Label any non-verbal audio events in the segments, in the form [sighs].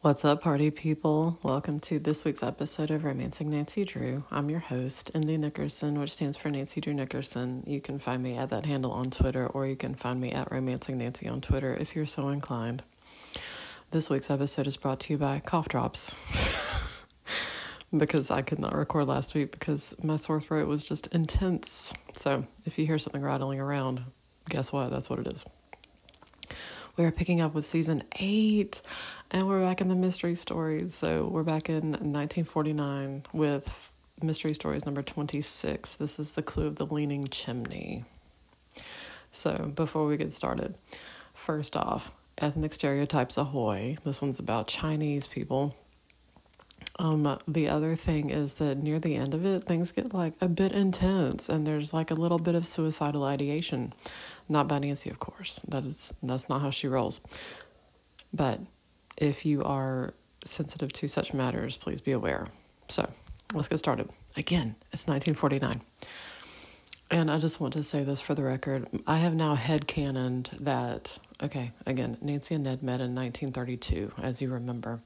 What's up, party people? Welcome to this week's episode of Romancing Nancy Drew. I'm your host, Indy Nickerson, which stands for Nancy Drew Nickerson. You can find me at that handle on Twitter, or you can find me at Romancing Nancy on Twitter if you're so inclined. This week's episode is brought to you by Cough Drops. [laughs] because I could not record last week because my sore throat was just intense. So if you hear something rattling around, guess what? That's what it is. We are picking up with season eight, and we're back in the mystery stories. So we're back in 1949 with mystery stories number 26. This is the clue of the leaning chimney. So before we get started, first off, ethnic stereotypes ahoy. This one's about Chinese people. Um, the other thing is that near the end of it, things get like a bit intense, and there's like a little bit of suicidal ideation. Not by Nancy, of course. That is that's not how she rolls. But if you are sensitive to such matters, please be aware. So let's get started. Again, it's 1949. And I just want to say this for the record. I have now headcanoned that, okay, again, Nancy and Ned met in 1932, as you remember.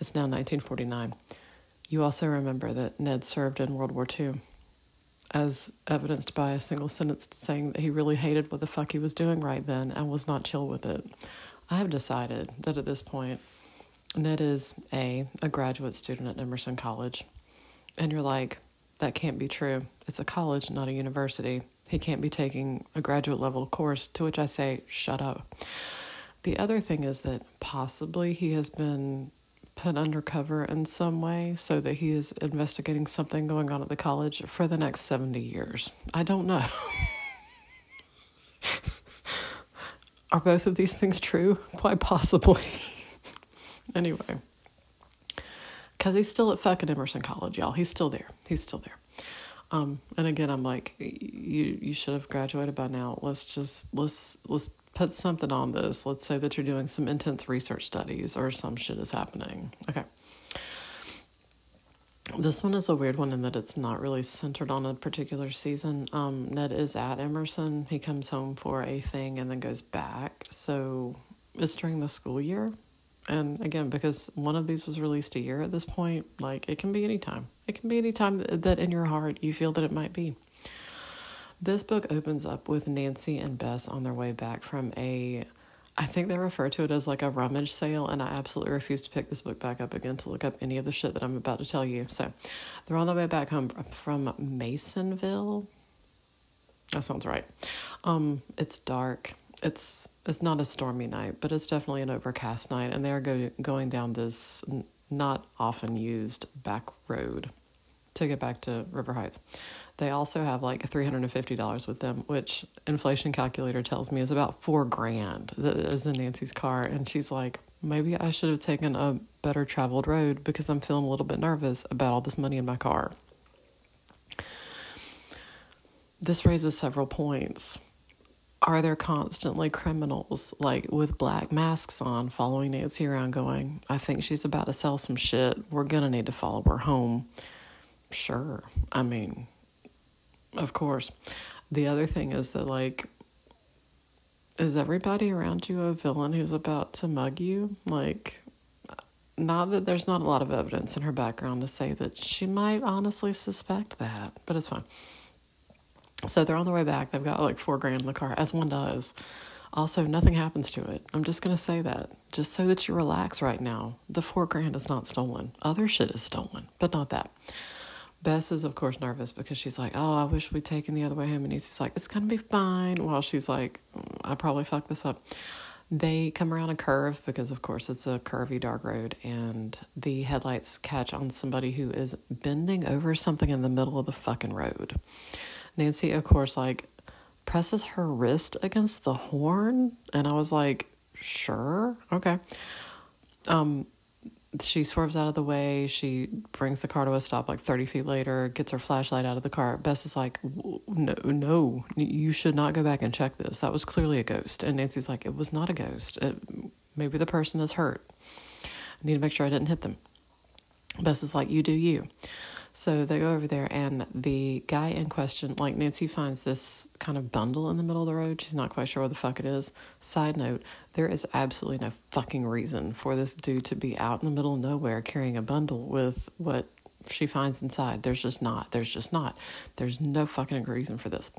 It's now 1949. You also remember that Ned served in World War II as evidenced by a single sentence saying that he really hated what the fuck he was doing right then and was not chill with it. I have decided that at this point, Ned is a a graduate student at Emerson College, and you're like, that can't be true. It's a college, not a university. He can't be taking a graduate level course. To which I say, shut up. The other thing is that possibly he has been put undercover in some way so that he is investigating something going on at the college for the next 70 years. I don't know. [laughs] Are both of these things true? Quite possibly. [laughs] anyway, because he's still at fucking Emerson College, y'all. He's still there. He's still there. Um, and again, I'm like, you you should have graduated by now. Let's just let's let's put something on this. Let's say that you're doing some intense research studies or some shit is happening. Okay. This one is a weird one in that it's not really centered on a particular season. Um, Ned is at Emerson. He comes home for a thing and then goes back. So it's during the school year. And again, because one of these was released a year at this point, like it can be any time. It can be any time that in your heart you feel that it might be. This book opens up with Nancy and Bess on their way back from a, I think they refer to it as like a rummage sale, and I absolutely refuse to pick this book back up again to look up any of the shit that I'm about to tell you. So they're on their way back home from Masonville. That sounds right. Um, it's dark. It's it's not a stormy night, but it's definitely an overcast night, and they are go, going down this not often used back road to get back to River Heights. They also have like $350 with them, which inflation calculator tells me is about four grand that is in Nancy's car. And she's like, maybe I should have taken a better traveled road because I'm feeling a little bit nervous about all this money in my car. This raises several points. Are there constantly criminals like with black masks on following Nancy around going, I think she's about to sell some shit. We're going to need to follow her home. Sure. I mean, of course. The other thing is that, like, is everybody around you a villain who's about to mug you? Like, not that there's not a lot of evidence in her background to say that she might honestly suspect that, but it's fine. So they're on their way back. They've got like four grand in the car, as one does. Also, nothing happens to it. I'm just going to say that, just so that you relax right now. The four grand is not stolen. Other shit is stolen, but not that. Bess is, of course, nervous because she's like, Oh, I wish we'd taken the other way home. And he's like, It's going to be fine. While she's like, I probably fucked this up. They come around a curve because, of course, it's a curvy, dark road, and the headlights catch on somebody who is bending over something in the middle of the fucking road. Nancy, of course, like presses her wrist against the horn, and I was like, Sure, okay. Um, she swerves out of the way. She brings the car to a stop like 30 feet later, gets her flashlight out of the car. Bess is like, no, no, you should not go back and check this. That was clearly a ghost. And Nancy's like, it was not a ghost. It, maybe the person is hurt. I need to make sure I didn't hit them. Bess is like, you do you. So they go over there, and the guy in question, like Nancy finds this kind of bundle in the middle of the road. She's not quite sure what the fuck it is. Side note, there is absolutely no fucking reason for this dude to be out in the middle of nowhere carrying a bundle with what she finds inside. There's just not. There's just not. There's no fucking reason for this.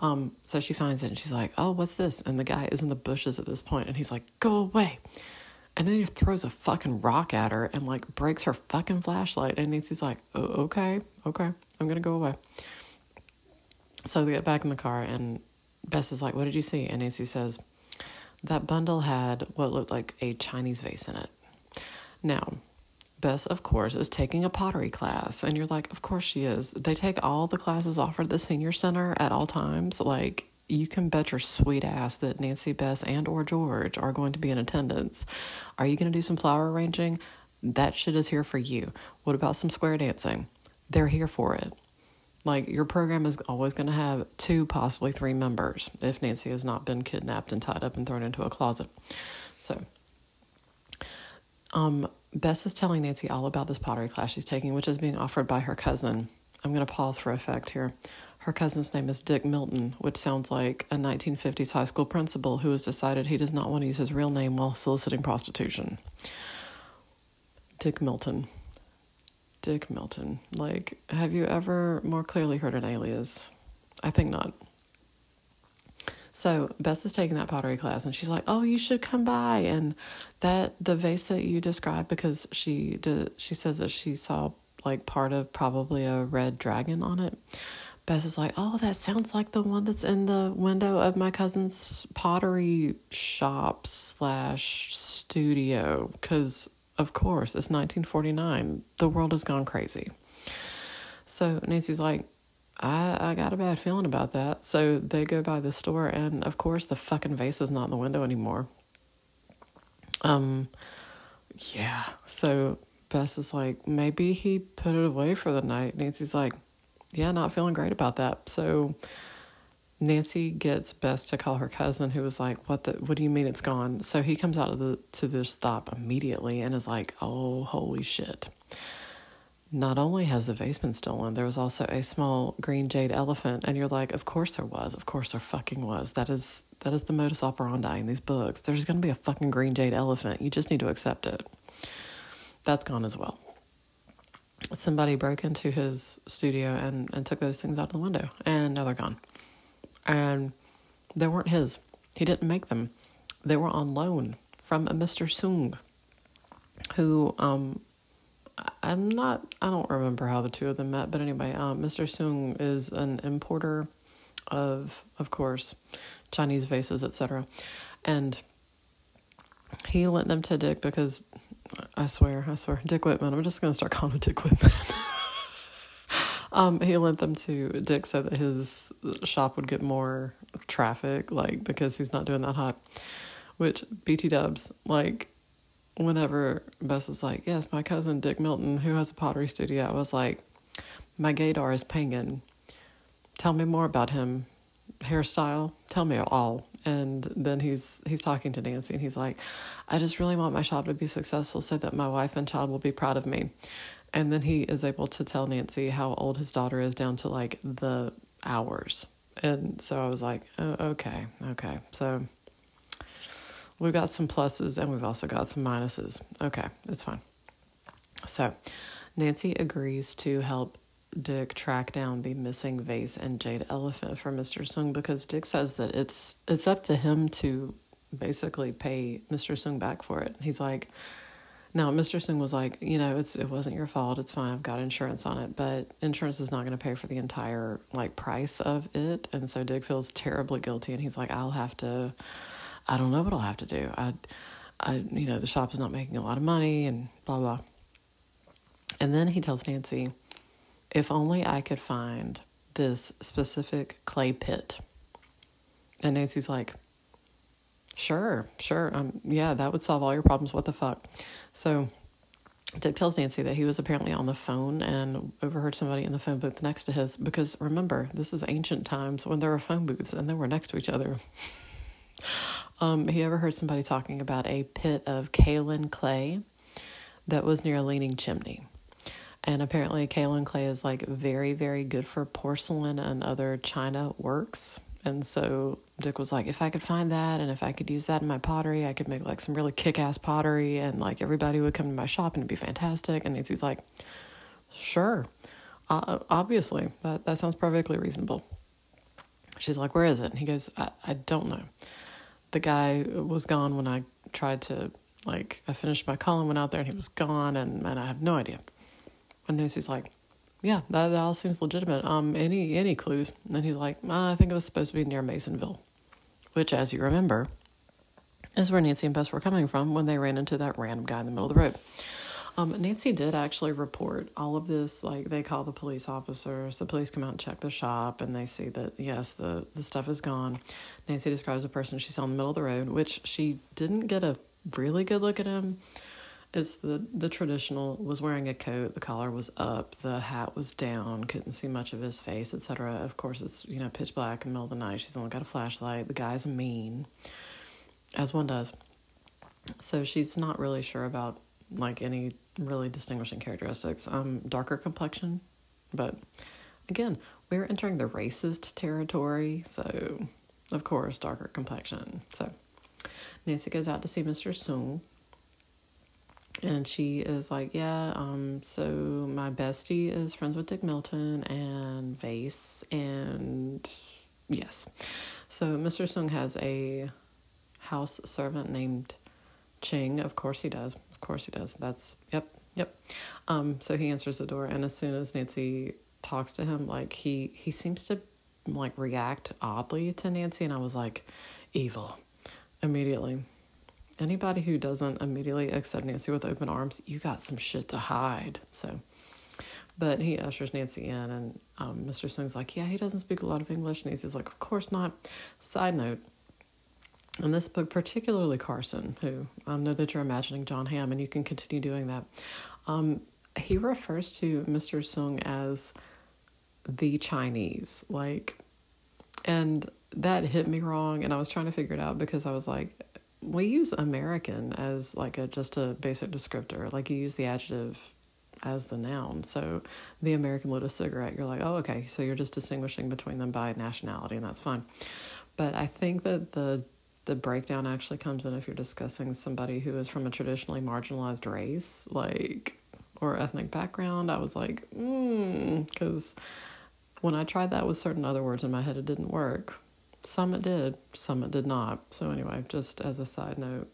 Um, so she finds it and she's like, oh, what's this? And the guy is in the bushes at this point and he's like, go away. And then he throws a fucking rock at her and like breaks her fucking flashlight. And Nancy's like, oh, okay, okay, I'm gonna go away. So they get back in the car and Bess is like, what did you see? And Nancy says, that bundle had what looked like a Chinese vase in it. Now, Bess, of course, is taking a pottery class. And you're like, of course she is. They take all the classes offered at the senior center at all times. Like, you can bet your sweet ass that Nancy, Bess, and or George are going to be in attendance. Are you going to do some flower arranging? That shit is here for you. What about some square dancing? They're here for it. Like your program is always going to have two, possibly three members if Nancy has not been kidnapped and tied up and thrown into a closet. So, um, Bess is telling Nancy all about this pottery class she's taking, which is being offered by her cousin. I'm going to pause for effect here. Her cousin's name is Dick Milton, which sounds like a 1950s high school principal who has decided he does not want to use his real name while soliciting prostitution. Dick Milton. Dick Milton. Like, have you ever more clearly heard an alias? I think not. So Bess is taking that pottery class, and she's like, "Oh, you should come by." And that the vase that you described, because she did, she says that she saw like part of probably a red dragon on it. Bess is like, oh, that sounds like the one that's in the window of my cousin's pottery shop slash studio. Because, of course, it's 1949. The world has gone crazy. So Nancy's like, I, I got a bad feeling about that. So they go by the store, and of course, the fucking vase is not in the window anymore. Um, yeah. So Bess is like, maybe he put it away for the night. Nancy's like, yeah, not feeling great about that. So Nancy gets Bess to call her cousin, who was like, "What the? What do you mean it's gone?" So he comes out of the to the stop immediately and is like, "Oh, holy shit!" Not only has the vase been stolen, there was also a small green jade elephant, and you're like, "Of course there was. Of course there fucking was. That is that is the modus operandi in these books. There's going to be a fucking green jade elephant. You just need to accept it." That's gone as well somebody broke into his studio and, and took those things out of the window, and now they're gone. And they weren't his. He didn't make them. They were on loan from a Mr. Soong, who um, I'm not. I don't remember how the two of them met, but anyway, um, Mr. Soong is an importer of, of course, Chinese vases, etc. And he lent them to Dick because I swear, I swear, Dick Whitman. I'm just gonna start calling him Dick Whitman. [laughs] um, he lent them to Dick so that his shop would get more traffic, like because he's not doing that hot. Which BT Dubs, like, whenever Bess was like, "Yes, my cousin Dick Milton, who has a pottery studio," I was like, "My gaydar is pinging. Tell me more about him. Hairstyle. Tell me all." And then he's he's talking to Nancy and he's like, I just really want my shop to be successful so that my wife and child will be proud of me. And then he is able to tell Nancy how old his daughter is down to like the hours. And so I was like, oh, okay, okay. So we've got some pluses and we've also got some minuses. Okay, it's fine. So Nancy agrees to help Dick track down the missing vase and jade elephant for Mr. Soong because Dick says that it's it's up to him to basically pay Mr. Soong back for it. He's like, now Mr. Soong was like, you know, it's it wasn't your fault. It's fine. I've got insurance on it, but insurance is not going to pay for the entire like price of it, and so Dick feels terribly guilty, and he's like, I'll have to. I don't know what I'll have to do. I, I, you know, the shop is not making a lot of money, and blah blah. And then he tells Nancy if only I could find this specific clay pit. And Nancy's like, sure, sure. Um, yeah, that would solve all your problems. What the fuck? So Dick tells Nancy that he was apparently on the phone and overheard somebody in the phone booth next to his. Because remember, this is ancient times when there were phone booths and they were next to each other. [laughs] um, he overheard somebody talking about a pit of kaolin clay that was near a leaning chimney. And apparently, kaolin clay is like very, very good for porcelain and other china works. And so Dick was like, if I could find that and if I could use that in my pottery, I could make like some really kick ass pottery and like everybody would come to my shop and it'd be fantastic. And Nancy's like, sure, uh, obviously, that, that sounds perfectly reasonable. She's like, where is it? And he goes, I, I don't know. The guy was gone when I tried to, like, I finished my column, went out there and he was gone and, and I have no idea. And Nancy's like, yeah, that, that all seems legitimate. Um, any any clues? And he's like, I think it was supposed to be near Masonville, which, as you remember, is where Nancy and Bess were coming from when they ran into that random guy in the middle of the road. Um, Nancy did actually report all of this. Like they call the police officers, the police come out and check the shop, and they see that yes, the the stuff is gone. Nancy describes a person she saw in the middle of the road, which she didn't get a really good look at him it's the the traditional was wearing a coat the collar was up the hat was down couldn't see much of his face etc of course it's you know pitch black in the middle of the night. She's only got a flashlight. The guy's mean as one does. So she's not really sure about like any really distinguishing characteristics. Um darker complexion but again we're entering the racist territory so of course darker complexion. So nancy goes out to see mr soong and she is like, yeah, um, so my bestie is friends with Dick Milton and Vase, and yes. So Mr. Soong has a house servant named Ching. Of course he does. Of course he does. That's, yep, yep. Um, so he answers the door, and as soon as Nancy talks to him, like, he, he seems to, like, react oddly to Nancy, and I was like, evil immediately anybody who doesn't immediately accept Nancy with open arms, you got some shit to hide. So, but he ushers Nancy in, and um, Mr. Soong's like, Yeah, he doesn't speak a lot of English. Nancy's like, Of course not. Side note, in this book, particularly Carson, who I know that you're imagining Jon Hamm, and you can continue doing that, um, he refers to Mr. Soong as the Chinese. Like, and that hit me wrong, and I was trying to figure it out because I was like, we use American as like a just a basic descriptor. Like you use the adjective as the noun. So the American lit a cigarette, you're like, oh, okay. So you're just distinguishing between them by nationality, and that's fine. But I think that the the breakdown actually comes in if you're discussing somebody who is from a traditionally marginalized race, like or ethnic background. I was like, hmm, because when I tried that with certain other words in my head, it didn't work. Some it did, some it did not. So, anyway, just as a side note,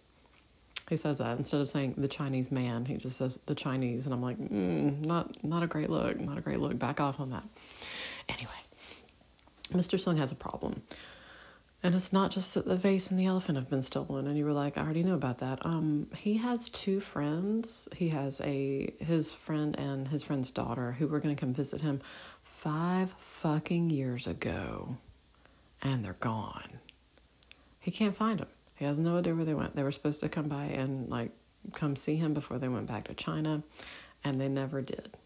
he says that instead of saying the Chinese man, he just says the Chinese, and I'm like, mm, not not a great look, not a great look. Back off on that. Anyway, Mr. Soong has a problem, and it's not just that the vase and the elephant have been stolen. And you were like, I already know about that. Um, he has two friends. He has a his friend and his friend's daughter who were going to come visit him five fucking years ago and they're gone. He can't find them. He has no idea where they went. They were supposed to come by and like come see him before they went back to China, and they never did.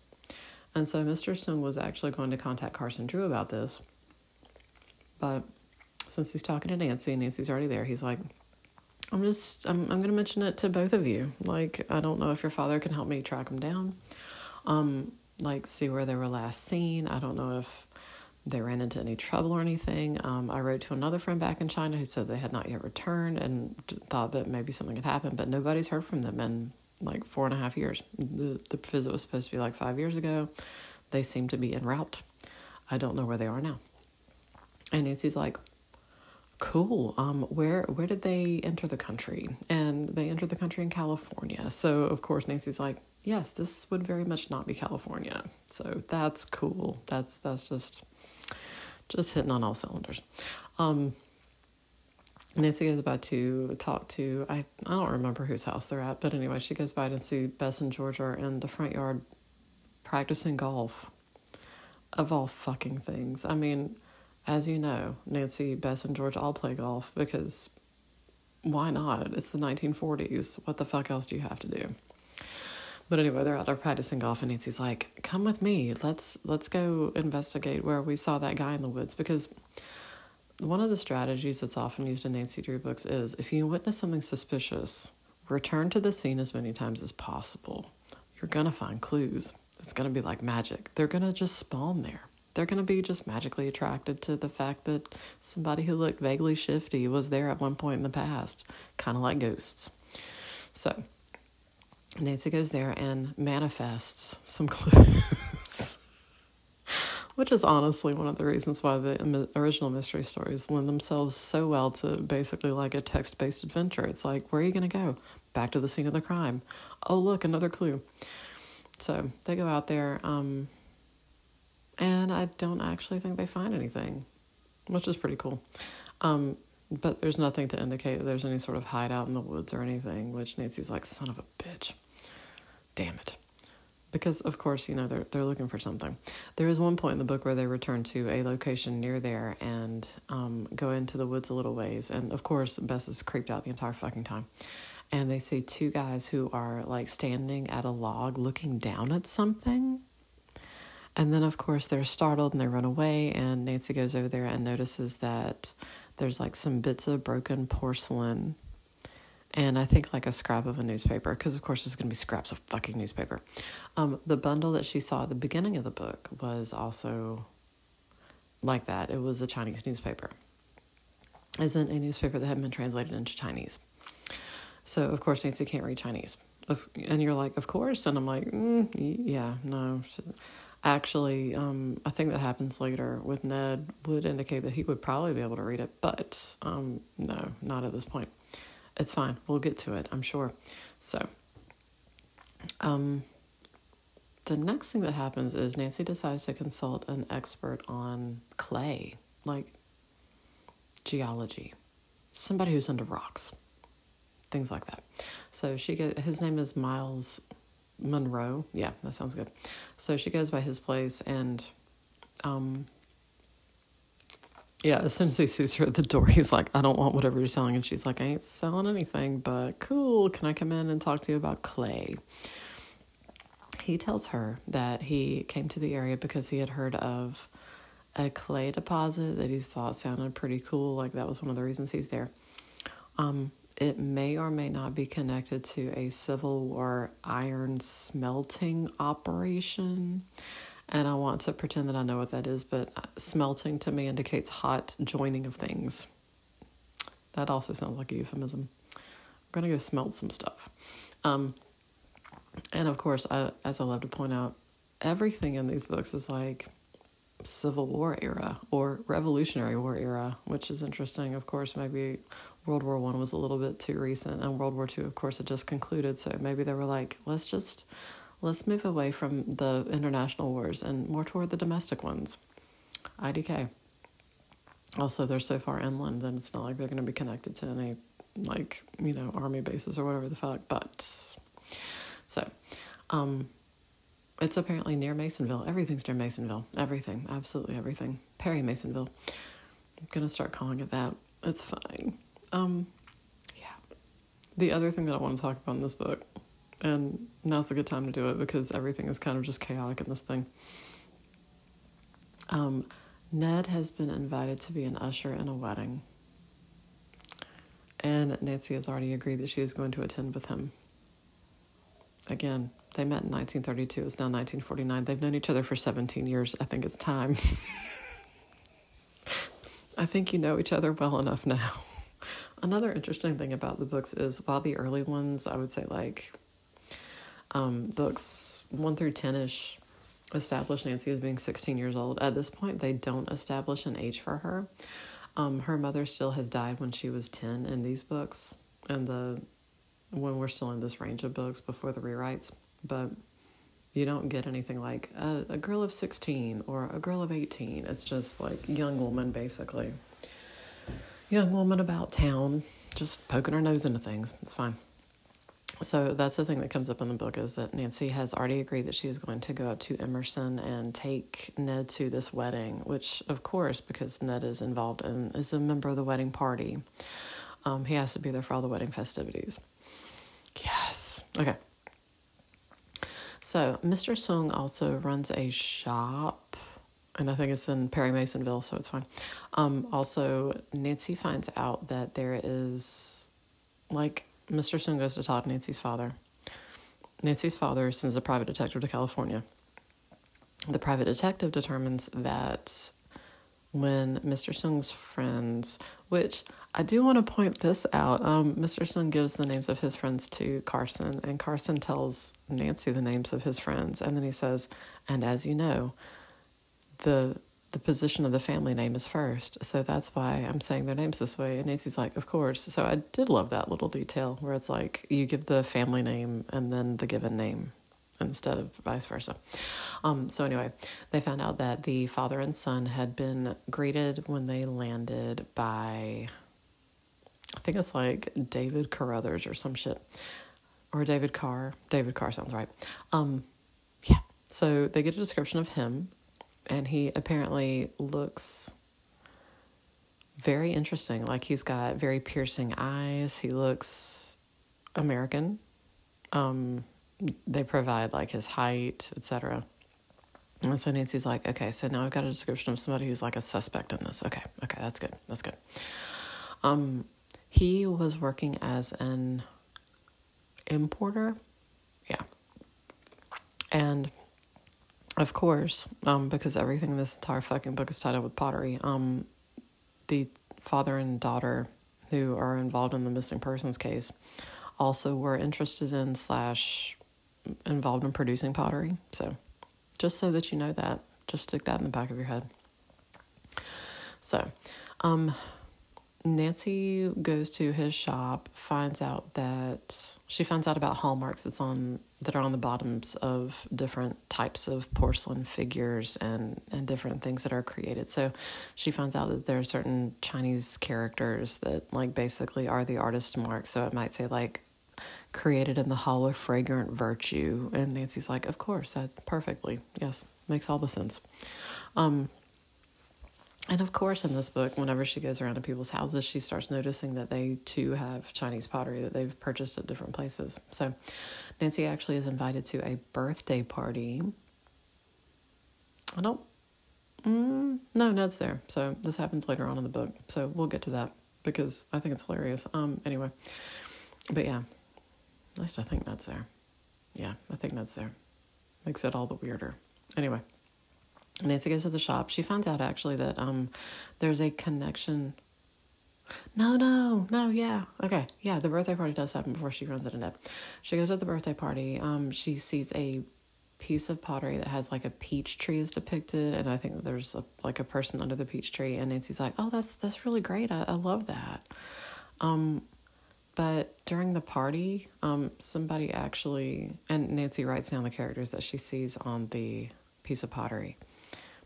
And so Mr. Soong was actually going to contact Carson Drew about this. But since he's talking to Nancy and Nancy's already there, he's like, I'm just I'm I'm gonna mention it to both of you. Like, I don't know if your father can help me track them down. Um, like see where they were last seen. I don't know if they ran into any trouble or anything. Um, I wrote to another friend back in China who said they had not yet returned and thought that maybe something had happened, but nobody's heard from them in like four and a half years. The, the visit was supposed to be like five years ago. They seem to be en route. I don't know where they are now. And Nancy's like, cool. Um, where where did they enter the country? And they entered the country in California. So of course Nancy's like, yes, this would very much not be California. So that's cool. That's that's just just hitting on all cylinders. Um, Nancy is about to talk to I I don't remember whose house they're at, but anyway, she goes by to see Bess and George are in the front yard practicing golf. Of all fucking things. I mean, as you know, Nancy, Bess, and George all play golf because why not? It's the 1940s. What the fuck else do you have to do? But anyway, they're out there practicing golf, and Nancy's like, "Come with me. Let's let's go investigate where we saw that guy in the woods." Because one of the strategies that's often used in Nancy Drew books is if you witness something suspicious, return to the scene as many times as possible. You're gonna find clues. It's to be like magic. They're to just spawn there. They're to be just magically attracted to the fact that somebody who looked vaguely shifty was there at one point in the past, kind of like ghosts. So, Nancy goes there and manifests some [laughs] clues. Which is honestly one of the reasons why the original mystery stories lend themselves so well to basically like a text based adventure. It's like, where are you going to go? Back to the scene of the crime. Oh, look, another clue. So they go out there, um, and I don't actually think they find anything, which is pretty cool. Um, but there's nothing to indicate that there's any sort of hideout in the woods or anything, which Nancy's like, son of a bitch. Damn it because of course you know they're they're looking for something. There is one point in the book where they return to a location near there and um, go into the woods a little ways, and of course Bess is creeped out the entire fucking time. And they see two guys who are like standing at a log looking down at something. And then, of course, they're startled and they run away. And Nancy goes over there and notices that there's like some bits of broken porcelain and I think like a scrap of a newspaper, because of course there's going to be scraps of fucking newspaper. Um, the bundle that she saw at the beginning of the book was also like that. It was a Chinese newspaper, isn't a newspaper that had been translated into Chinese. So of course Nancy can't read Chinese, and you're like, of course, and I'm like, mm, yeah, no. Actually, um, I think that happens later with Ned would indicate that he would probably be able to read it, but um, no, not at this point. It's fine. We'll get to it, I'm sure. So, um, the next thing that happens is Nancy decides to consult an expert on clay, like geology, somebody who's into rocks, things like that. So she get his name is Miles Monroe. Yeah, that sounds good. So she goes by his place and um yeah, as soon as he sees her at the door, he's like, I don't want whatever you're selling. And she's like, I ain't selling anything, but cool. Can I come in and talk to you about clay? He tells her that he came to the area because he had heard of a clay deposit that he thought sounded pretty cool. Like that was one of the reasons he's there. Um, it may or may not be connected to a Civil War iron smelting operation and I want to pretend that I know what that is, but smelting to me indicates hot joining of things. That also sounds like a euphemism. I'm gonna go smelt some stuff. Um, and of course, I, as I love to point out, everything in these books is like Civil War era or Revolutionary War era, which is interesting. Of course, maybe World War One was a little bit too recent, and World War Two, of course, had just concluded. So maybe they were like, let's just let's move away from the international wars and more toward the domestic ones. IDK. Also, they're so far inland that it's not like they're going to be connected to any, like, you know, army bases or whatever the fuck. But, so, um, it's apparently near Masonville. Everything's near Masonville. Everything. Absolutely everything. Perry Masonville. I'm going to start calling it that. It's fine. Um, yeah. The other thing that I want to talk about in this book and now's a good time to do it because everything is kind of just chaotic in this thing. Um, Ned has been invited to be an usher in a wedding. And Nancy has already agreed that she is going to attend with him. Again, they met in 1932. It's now 1949. They've known each other for 17 years. I think it's time. [laughs] I think you know each other well enough now. [laughs] Another interesting thing about the books is while the early ones, I would say like um, books one through 10 ish establish Nancy as being 16 years old. At this point, they don't establish an age for her. Um, her mother still has died when she was 10 in these books, and the when we're still in this range of books before the rewrites. But you don't get anything like a, a girl of 16 or a girl of 18. It's just like young woman, basically. Young woman about town, just poking her nose into things. It's fine. So that's the thing that comes up in the book is that Nancy has already agreed that she is going to go up to Emerson and take Ned to this wedding, which, of course, because Ned is involved and is a member of the wedding party, um, he has to be there for all the wedding festivities. Yes. Okay. So Mr. Soong also runs a shop, and I think it's in Perry Masonville, so it's fine. Um, also, Nancy finds out that there is like Mr. Soong goes to talk Nancy's father. Nancy's father sends a private detective to California the private detective determines that when Mr. Soong's friends, which I do want to point this out, um, Mr. Soong gives the names of his friends to Carson, and Carson tells Nancy the names of his friends, and then he says, "And as you know, the the position of the family name is first, so that's why I'm saying their names this way." And Nancy's like, "Of course." So I did love that little detail where it's like you give the family name and then the given name instead of vice versa. Um, so, anyway, they found out that the father and son had been greeted when they landed by, I think it's like David Carruthers or some shit, or David Carr. David Carr sounds right. Um, yeah. So, they get a description of him, and he apparently looks very interesting. Like, he's got very piercing eyes, he looks American. Um, they provide like his height, etc. And so Nancy's like, okay, so now I've got a description of somebody who's like a suspect in this. Okay, okay, that's good. That's good. Um, he was working as an importer. Yeah. And of course, um, because everything in this entire fucking book is tied up with pottery, um, the father and daughter who are involved in the missing persons case also were interested in slash involved in producing pottery. So, just so that you know that, just stick that in the back of your head. So, um, Nancy goes to his shop, finds out that she finds out about hallmarks that's on that are on the bottoms of different types of porcelain figures and and different things that are created. So she finds out that there are certain Chinese characters that like basically are the artist's mark. So it might say like created in the hall of fragrant virtue. And Nancy's like, Of course, that perfectly. Yes, makes all the sense. Um, and of course, in this book, whenever she goes around to people's houses, she starts noticing that they too have Chinese pottery that they've purchased at different places. So, Nancy actually is invited to a birthday party. I don't. Mm, no, Ned's there. So, this happens later on in the book. So, we'll get to that because I think it's hilarious. Um, anyway, but yeah, at least I think Ned's there. Yeah, I think Ned's there. Makes it all the weirder. Anyway, Nancy goes to the shop. She finds out actually that um there's a connection. No, no, no, yeah. Okay. Yeah, the birthday party does happen before she runs into Ned. She goes to the birthday party. Um, she sees a piece of pottery that has like a peach tree is depicted and I think there's a, like a person under the peach tree and Nancy's like, "Oh, that's that's really great. I, I love that." Um but during the party, um, somebody actually, and Nancy writes down the characters that she sees on the piece of pottery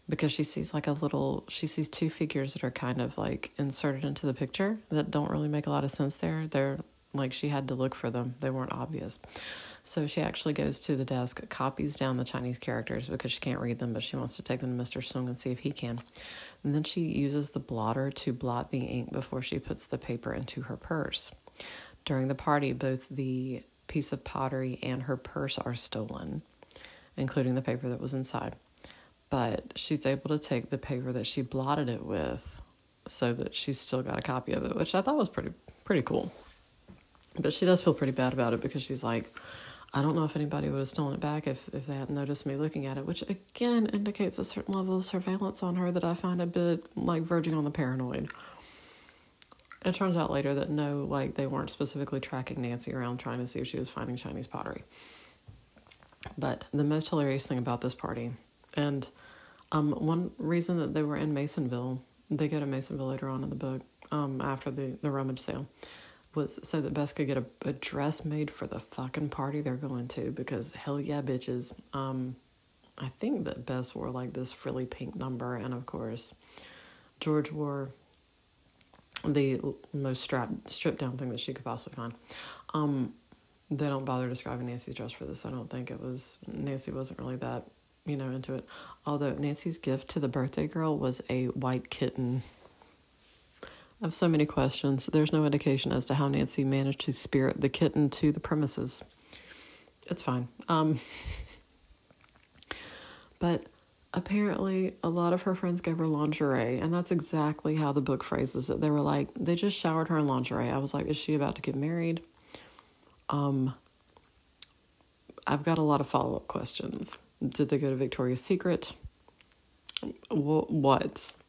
because she sees like a little, she sees two figures that are kind of like inserted into the picture that don't really make a lot of sense there. They're like she had to look for them, they weren't obvious. So she actually goes to the desk, copies down the Chinese characters because she can't read them, but she wants to take them to Mr. Soong and see if he can. And then she uses the blotter to blot the ink before she puts the paper into her purse. During the party, both the piece of pottery and her purse are stolen, including the paper that was inside. But she's able to take the paper that she blotted it with so that she's still got a copy of it, which I thought was pretty pretty cool. But she does feel pretty bad about it because she's like, I don't know if anybody would have stolen it back if, if they hadn't noticed me looking at it, which again indicates a certain level of surveillance on her that I find a bit like verging on the paranoid. It turns out later that no, like they weren't specifically tracking Nancy around trying to see if she was finding Chinese pottery. But the most hilarious thing about this party, and um, one reason that they were in Masonville, they go to Masonville later on in the book, um, after the, the rummage sale, was so that Bess could get a, a dress made for the fucking party they're going to because hell yeah, bitches. Um, I think that Bess wore like this frilly pink number, and of course, George wore the most strap, stripped down thing that she could possibly find. Um, they don't bother describing Nancy's dress for this. I don't think it was Nancy wasn't really that you know into it. Although Nancy's gift to the birthday girl was a white kitten. I have so many questions. There's no indication as to how Nancy managed to spirit the kitten to the premises. It's fine. Um, [laughs] but apparently a lot of her friends gave her lingerie and that's exactly how the book phrases it they were like they just showered her in lingerie i was like is she about to get married um i've got a lot of follow-up questions Did they go to Victoria's Secret? What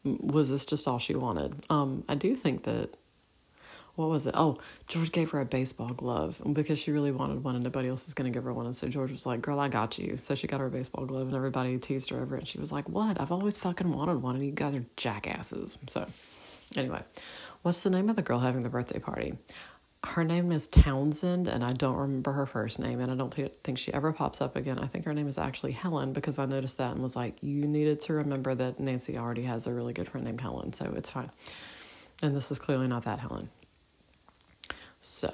was this? Just all she wanted? Um, I do think that. What was it? Oh, George gave her a baseball glove because she really wanted one, and nobody else is going to give her one. And so George was like, "Girl, I got you." So she got her a baseball glove, and everybody teased her over it. And she was like, "What? I've always fucking wanted one, and you guys are jackasses." So, anyway, what's the name of the girl having the birthday party? Her name is Townsend, and I don't remember her first name, and I don't th- think she ever pops up again. I think her name is actually Helen because I noticed that and was like, you needed to remember that Nancy already has a really good friend named Helen, so it's fine. And this is clearly not that Helen. So,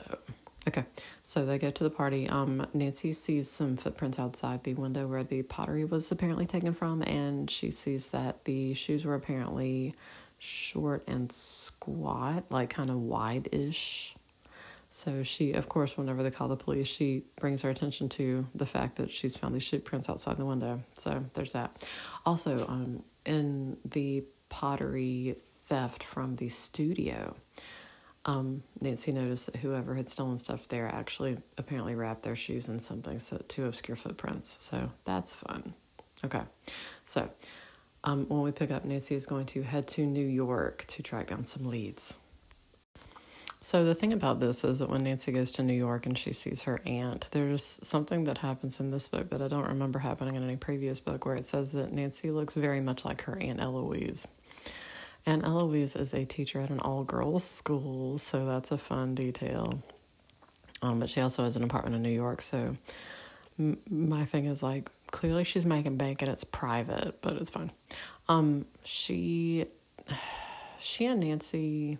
okay, so they go to the party. Um, Nancy sees some footprints outside the window where the pottery was apparently taken from, and she sees that the shoes were apparently short and squat, like kind of wide ish so she, of course, whenever they call the police, she brings her attention to the fact that she's found these shoe prints outside the window. So there's that. Also, um, in the pottery theft from the studio, um, Nancy noticed that whoever had stolen stuff there actually apparently wrapped their shoes in something so, to obscure footprints. So that's fun. Okay, so um, when we pick up, Nancy is going to head to New York to track down some leads. So the thing about this is that when Nancy goes to New York and she sees her aunt, there's something that happens in this book that I don't remember happening in any previous book where it says that Nancy looks very much like her aunt Eloise. And Eloise is a teacher at an all girls school, so that's a fun detail. Um, but she also has an apartment in New York, so m- my thing is like clearly she's making bank and it's private, but it's fine. Um, she, [sighs] she and Nancy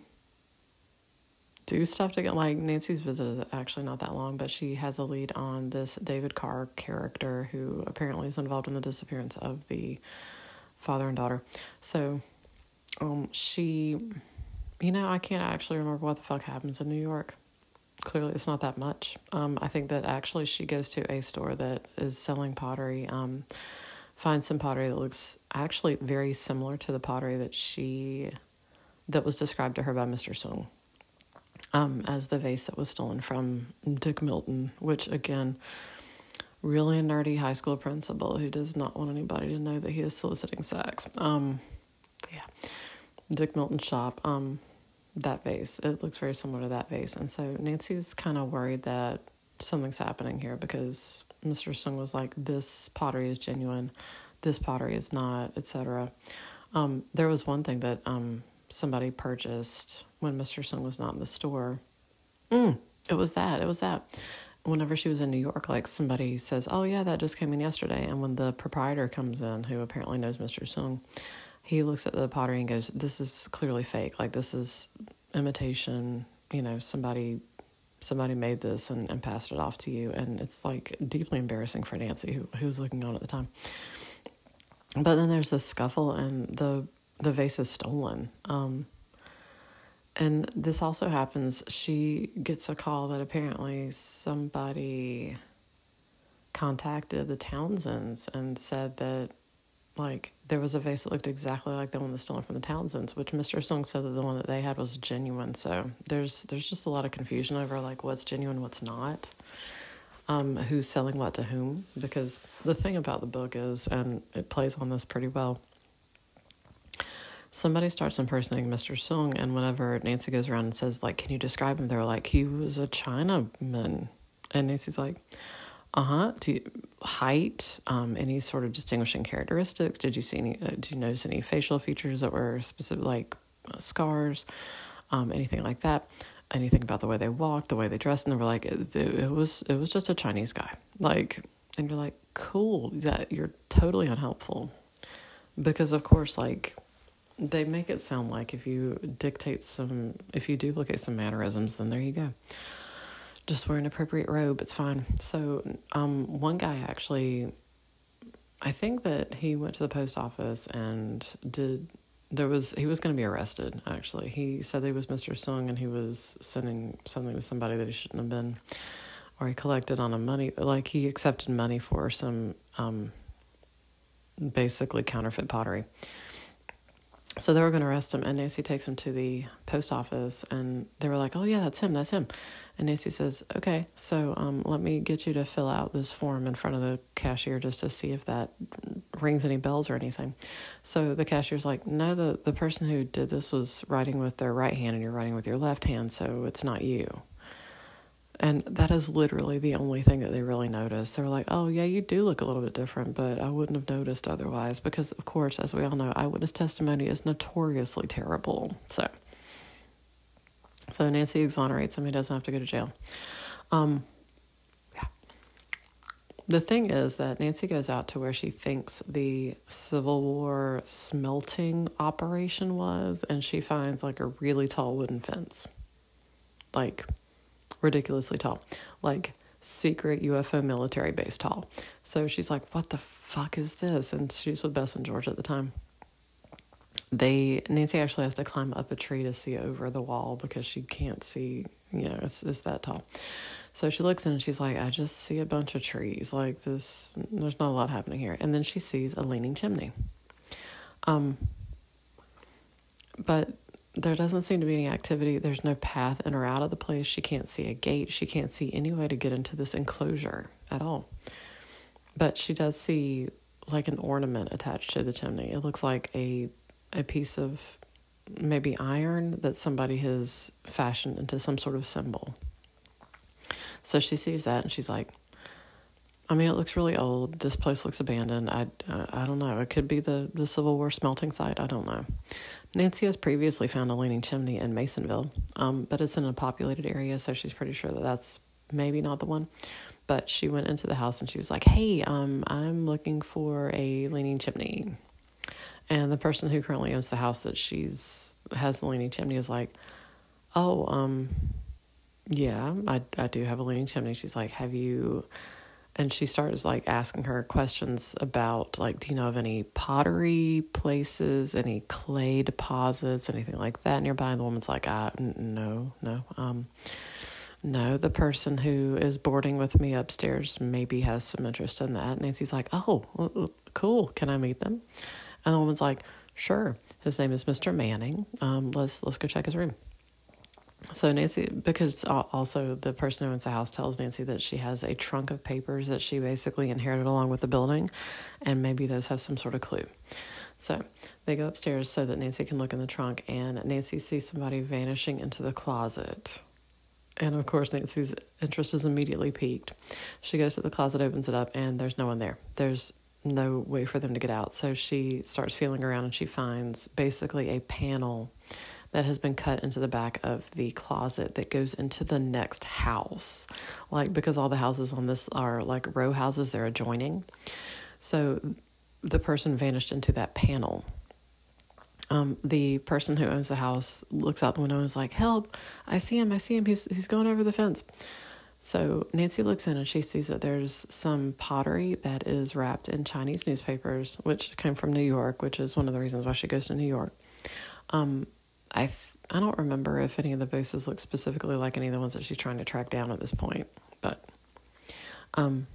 do stuff to get like Nancy's visit is actually not that long, but she has a lead on this David Carr character who apparently is involved in the disappearance of the father and daughter. So um she you know, I can't actually remember what the fuck happens in New York. Clearly it's not that much. Um I think that actually she goes to a store that is selling pottery. Um finds some pottery that looks actually very similar to the pottery that she that was described to her by Mr. Soong um, as the vase that was stolen from Dick Milton, which again, really a nerdy high school principal who does not want anybody to know that he is soliciting sex. Um, yeah, Dick Milton shop. Um, that vase. It looks very similar to that vase, and so Nancy's kind of worried that something's happening here because Mr. Soong was like, "This pottery is genuine, this pottery is not," etc. Um, there was one thing that um, somebody purchased when Mr. Soong was not in the store. Mm, it was that. It was that. Whenever she was in New York, like somebody says, "Oh yeah, that just came in yesterday," and when the proprietor comes in, who apparently knows Mr. Soong, he looks at the pottery and goes, "This is clearly fake. Like this is imitation. You know, somebody." Somebody made this and, and passed it off to you, and it's like deeply embarrassing for Nancy, who who was looking on at the time. But then there's this scuffle, and the the vase is stolen. Um, and this also happens. She gets a call that apparently somebody contacted the Townsends and said that like there was a vase that looked exactly like the one that's stolen from the Townsends, which Mr. Soong said that the one that they had was genuine. So there's there's just a lot of confusion over like what's genuine, what's not, um, who's selling what to whom. Because the thing about the book is, and it plays on this pretty well somebody starts impersonating Mr. Soong, and whenever Nancy goes around and says, like, can you describe him? They're like, he was a Chinaman. And Nancy's like, uh huh. Do you, Height, um, any sort of distinguishing characteristics? Did you see any, uh, did you notice any facial features that were specific, like uh, scars, um, anything like that? Anything about the way they walked, the way they dressed? And they were like, it, it was, it was just a Chinese guy. Like, and you're like, cool, that you're totally unhelpful. Because, of course, like, they make it sound like if you dictate some, if you duplicate some mannerisms, then there you go. Just wear an appropriate robe, it's fine. So, um, one guy actually, I think that he went to the post office and did. There was he was going to be arrested. Actually, he said he was Mr. Soong and he was sending something to somebody that he shouldn't have been, or he collected on a money like he accepted money for some um, basically counterfeit pottery So they were going to arrest him, and Nancy takes him to the post office, and they were like, "Oh yeah, that's him, that's him." And Nancy says, "Okay, so um, let me get you to fill out this form in front of the cashier just to see if that rings any bells or anything." So the cashier's like, "No, the the person who did this was writing with their right hand, and you're writing with your left hand, so it's not you." And that is literally the only thing that they really noticed. They were like, oh, yeah, you do look a little bit different, but I wouldn't have noticed otherwise. Because, of course, as we all know, eyewitness testimony is notoriously terrible. So, so Nancy exonerates him. He doesn't have to go to jail. Um, yeah. The thing is that Nancy goes out to where she thinks the Civil War smelting operation was, and she finds like a really tall wooden fence. Like, ridiculously tall, like secret UFO military base tall. So she's like, "What the fuck is this?" And she's with Bess and George at the time. They Nancy actually has to climb up a tree to see over the wall because she can't see. You know, it's it's that tall. So she looks in and she's like, "I just see a bunch of trees. Like this, there's not a lot happening here." And then she sees a leaning chimney. Um, but there doesn't seem to be any activity. There's no path in or out of the place. She can't see a gate. She can't see any way to get into this enclosure at all. But she does see like an ornament attached to the chimney. It looks like a a piece of maybe iron that somebody has fashioned into some sort of symbol. So she sees that and she's like, I mean, it looks really old. This place looks abandoned. I, uh, I don't know. It could be the, the Civil War smelting site. I don't know. Nancy has previously found a leaning chimney in Masonville, um, but it's in a populated area, so she's pretty sure that that's maybe not the one. But she went into the house and she was like, "Hey, um, I'm looking for a leaning chimney." And the person who currently owns the house that she's has the leaning chimney is like, "Oh, um, yeah, I I do have a leaning chimney." She's like, "Have you?" And she starts like asking her questions about like do you know of any pottery places any clay deposits anything like that nearby? And the woman's like ah, no no um no. The person who is boarding with me upstairs maybe has some interest in that. Nancy's like oh cool. Can i meet them? And the woman's like sure. His name is mr manning. Um let's let's go check his room so Nancy, because also the person who owns the house tells Nancy that she has a trunk of papers that she basically inherited along with the building, and maybe those have some sort of clue. So they go upstairs so that Nancy can look in the trunk, and Nancy sees somebody vanishing into the closet. And of course, Nancy's interest is immediately piqued. She goes to the closet, opens it up, and there's no one there. There's no way for them to get out. So she starts feeling around and she finds basically a panel that has been cut into the back of the closet that goes into the next house. Like, because all the houses on this are like row houses, they're adjoining. So the person vanished into that panel. Um, the person who owns the house looks out the window and is like, Help, I see him, I see him, he's, he's going over the fence. So Nancy looks in and she sees that there's some pottery that is wrapped in Chinese newspapers, which came from New York, which is one of the reasons why she goes to New York. Um, I th- I don't remember if any of the voices look specifically like any of the ones that she's trying to track down at this point, but um,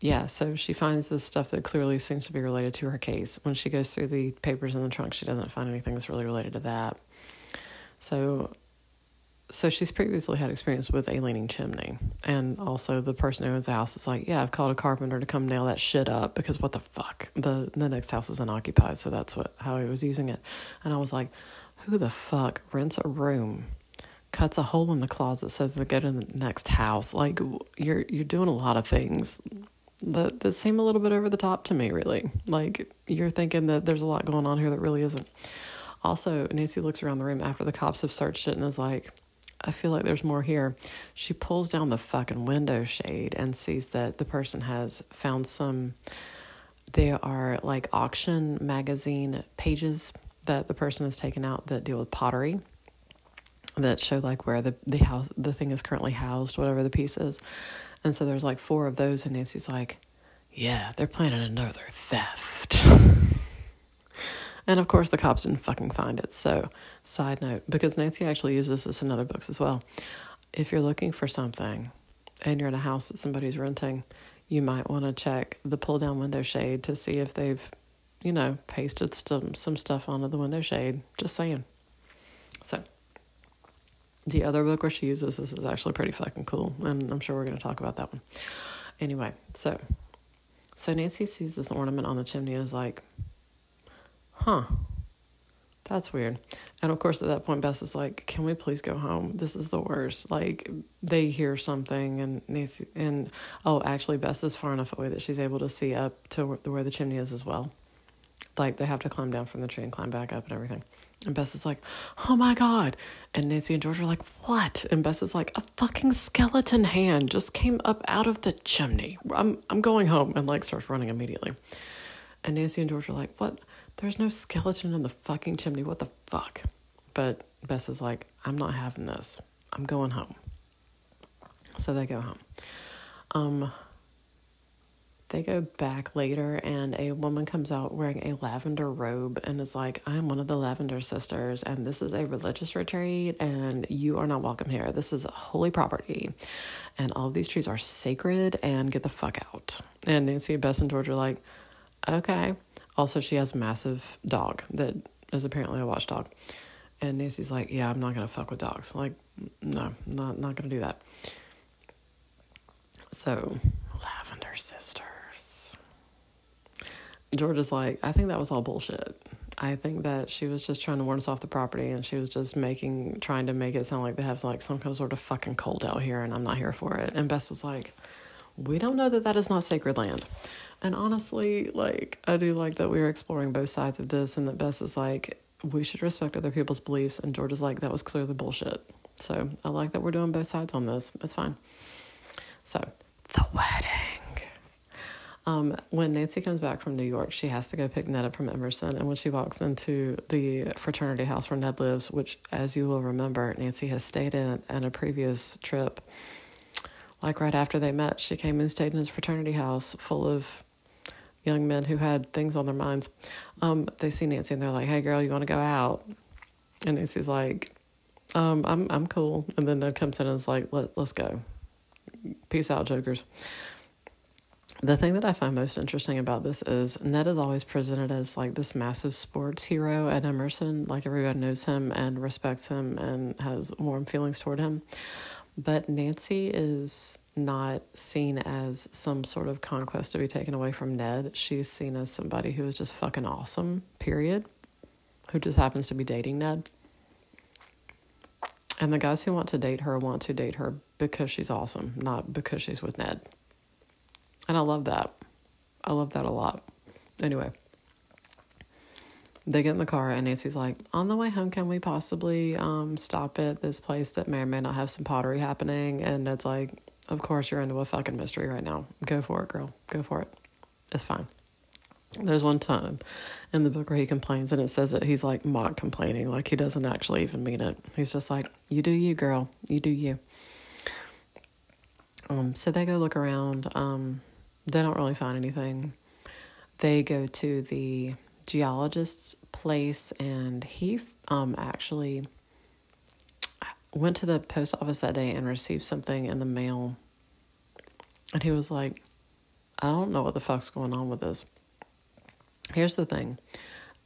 yeah. So she finds this stuff that clearly seems to be related to her case. When she goes through the papers in the trunk, she doesn't find anything that's really related to that. So, so she's previously had experience with a leaning chimney, and also the person who owns the house is like, "Yeah, I've called a carpenter to come nail that shit up because what the fuck? The the next house is unoccupied, so that's what how he was using it." And I was like who the fuck rents a room, cuts a hole in the closet so they go to the next house? Like you're you're doing a lot of things that that seem a little bit over the top to me. Really, like you're thinking that there's a lot going on here that really isn't. Also, Nancy looks around the room after the cops have searched it and is like, I feel like there's more here. She pulls down the fucking window shade and sees that the person has found some. There are like auction magazine pages that the person has taken out that deal with pottery that show like where the, the house the thing is currently housed, whatever the piece is. And so there's like four of those and Nancy's like, Yeah, they're planning another theft. [laughs] and of course the cops didn't fucking find it. So side note, because Nancy actually uses this in other books as well. If you're looking for something and you're in a house that somebody's renting, you might want to check the pull down window shade to see if they've you know, pasted some, some stuff onto the window shade. Just saying. So, the other book where she uses this is actually pretty fucking cool, and I'm sure we're going to talk about that one. Anyway, so so Nancy sees this ornament on the chimney and is like, huh, that's weird. And of course, at that point, Bess is like, "Can we please go home? This is the worst." Like they hear something, and Nancy and oh, actually, Bess is far enough away that she's able to see up to where the chimney is as well. Like they have to climb down from the tree and climb back up and everything. And Bess is like, "Oh my god!" And Nancy and George are like, "What?" And Bess is like, "A fucking skeleton hand just came up out of the chimney. I'm I'm going home." And like starts running immediately. And Nancy and George are like, "What?" There's no skeleton in the fucking chimney. What the fuck? But Bess is like, I'm not having this. I'm going home. So they go home. Um, they go back later, and a woman comes out wearing a lavender robe and is like, I'm one of the Lavender Sisters, and this is a religious retreat, and you are not welcome here. This is a holy property, and all of these trees are sacred, and get the fuck out. And Nancy, Bess, and George are like, okay. Also, she has a massive dog that is apparently a watchdog. And Nancy's like, yeah, I'm not to fuck with dogs. Like, no, not, not to do that. So, Lavender Sisters. George is like, I think that was all bullshit. I think that she was just trying to warn us off the property and she was just making, trying to make it sound like they have like some kind of sort of fucking cult out here and I'm not here for it. And Bess was like, we don't know that that is not sacred land. And honestly, like, I do like that we are exploring both sides of this, and that Bess is like, we should respect other people's beliefs, and George is like, that was clearly bullshit. So I like that we're doing both sides on this. It's fine. So, the wedding. Um, when Nancy comes back from New York, she has to go pick Ned up from Emerson. And when she walks into the fraternity house where Ned lives, which, as you will remember, Nancy has stayed in in a previous trip, like right after they met, she came and stayed in his fraternity house full of young men who had things on their minds. Um, they see Nancy and they're like, "Hey, girl, you want to go out?" And Nancy's like, um, "I'm I'm cool." And then Ned comes in and is like, Let, "Let's go. Peace out, jokers." The thing that I find most interesting about this is Ned is always presented as like this massive sports hero at Emerson. Like everybody knows him and respects him and has warm feelings toward him. But Nancy is not seen as some sort of conquest to be taken away from Ned. She's seen as somebody who is just fucking awesome, period, who just happens to be dating Ned. And the guys who want to date her want to date her because she's awesome, not because she's with Ned. And I love that. I love that a lot. Anyway, they get in the car and Nancy's like, on the way home, can we possibly um, stop at this place that may or may not have some pottery happening? And it's like, of course, you're into a fucking mystery right now. Go for it, girl. Go for it. It's fine. There's one time in the book where he complains and it says that he's like mock complaining, like he doesn't actually even mean it. He's just like, you do you, girl. You do you. Um, so they go look around. Um, they don't really find anything. They go to the geologist's place, and he um, actually went to the post office that day and received something in the mail. And he was like, I don't know what the fuck's going on with this. Here's the thing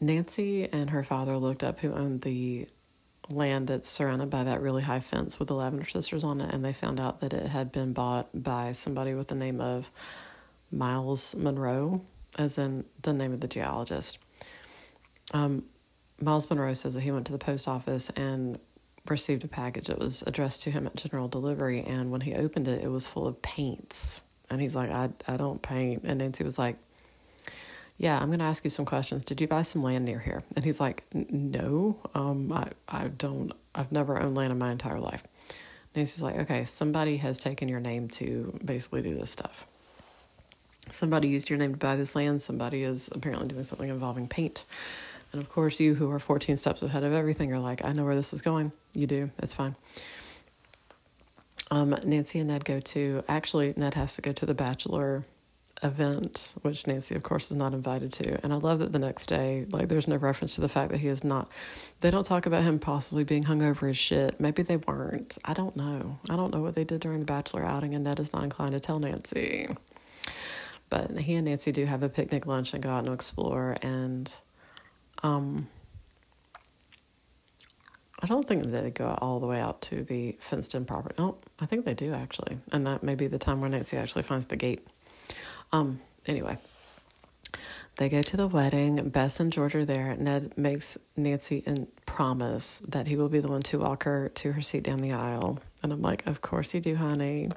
Nancy and her father looked up who owned the land that's surrounded by that really high fence with the Lavender Sisters on it, and they found out that it had been bought by somebody with the name of Miles Monroe, as in the name of the geologist. Um, Miles Monroe says that he went to the post office and received a package that was addressed to him at general delivery. And when he opened it, it was full of paints. And he's like, I, I don't paint. And Nancy was like, Yeah, I'm going to ask you some questions. Did you buy some land near here? And he's like, No, um, I, I don't, I've never owned land in my entire life. Nancy's like, Okay, somebody has taken your name to basically do this stuff. Somebody used your name to buy this land. Somebody is apparently doing something involving paint. And of course, you who are 14 steps ahead of everything are like, I know where this is going. You do. It's fine. Um, Nancy and Ned go to, actually, Ned has to go to the bachelor event, which Nancy, of course, is not invited to. And I love that the next day, like, there's no reference to the fact that he is not, they don't talk about him possibly being hung over as shit. Maybe they weren't. I don't know. I don't know what they did during the bachelor outing, and Ned is not inclined to tell Nancy. But he and Nancy do have a picnic lunch and go out and explore. And um, I don't think they go all the way out to the fenced in property. Oh, I think they do actually. And that may be the time where Nancy actually finds the gate. Um, anyway, they go to the wedding. Bess and George are there. Ned makes Nancy and promise that he will be the one to walk her to her seat down the aisle. And I'm like, Of course you do, honey.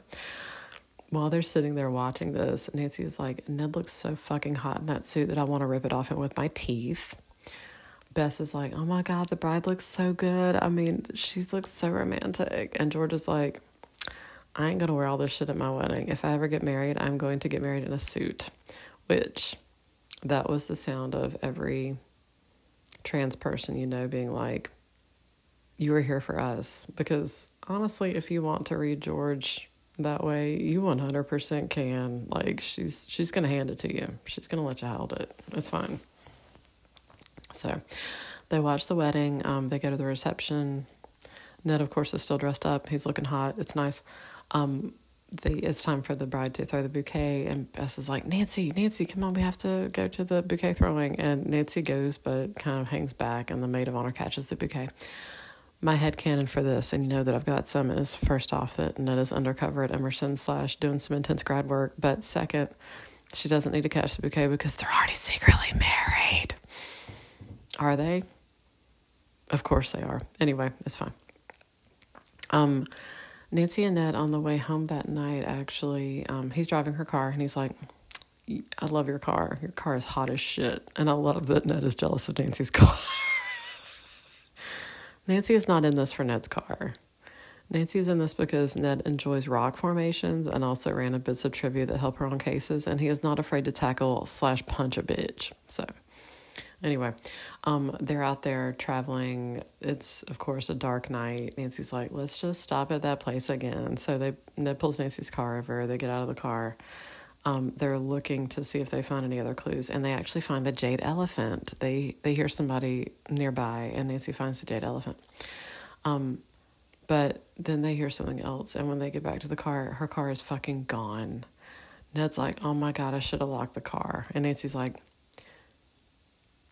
While they're sitting there watching this, Nancy is like, Ned looks so fucking hot in that suit that I want to rip it off him with my teeth. Bess is like, oh my God, the bride looks so good. I mean, she looks so romantic. And George is like, I ain't gonna wear all this shit at my wedding. If I ever get married, I'm going to get married in a suit. Which that was the sound of every trans person you know being like, You were here for us. Because honestly, if you want to read George that way, you 100% can. Like, she's she's gonna hand it to you. She's gonna let you hold it. It's fine. So they watch the wedding. Um, they go to the reception. Ned, of course, is still dressed up. He's looking hot. It's nice. Um, they, it's time for the bride to throw the bouquet, and Bess is like, Nancy, Nancy, come on, we have to go to the bouquet throwing. And Nancy goes, but kind of hangs back, and the maid of honor catches the bouquet. My head canon for this, and you know that I've got some, is first off that Ned is undercover at Emerson slash doing some intense grad work, but second, she doesn't need to catch the bouquet because they're already secretly married. Are they? Of course they are. Anyway, it's fine. Um, Nancy and Ned on the way home that night, actually, um, he's driving her car and he's like, I love your car. Your car is hot as shit. And I love that Ned is jealous of Nancy's car. [laughs] Nancy is not in this for Ned's car. Nancy's in this because Ned enjoys rock formations and also random bits of trivia that help her on cases, and he is not afraid to tackle slash punch a bitch. So Anyway, um, they're out there traveling. It's of course a dark night. Nancy's like, "Let's just stop at that place again." So they Ned pulls Nancy's car over. They get out of the car. Um, they're looking to see if they find any other clues, and they actually find the jade elephant. They they hear somebody nearby, and Nancy finds the jade elephant. Um, but then they hear something else, and when they get back to the car, her car is fucking gone. Ned's like, "Oh my god, I should have locked the car," and Nancy's like,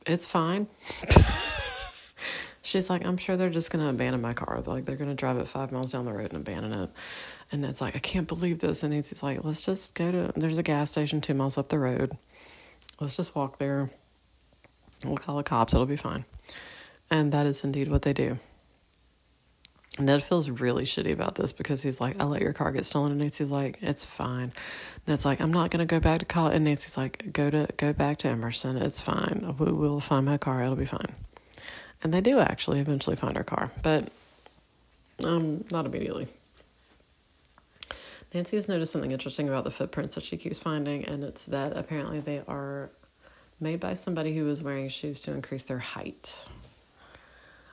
it's fine. [laughs] She's like, I'm sure they're just going to abandon my car. Like, they're going to drive it five miles down the road and abandon it. And it's like, I can't believe this. And Nancy's like, let's just go to, there's a gas station two miles up the road. Let's just walk there. We'll call the cops. It'll be fine. And that is indeed what they do. Ned feels really shitty about this because he's like, I let your car get stolen. And Nancy's like, it's fine. Ned's like, I'm not going to go back to college. And Nancy's like, go to go back to Emerson. It's fine. We will find my car. It'll be fine. And they do actually eventually find her car, but um, not immediately. Nancy has noticed something interesting about the footprints that she keeps finding, and it's that apparently they are made by somebody who was wearing shoes to increase their height.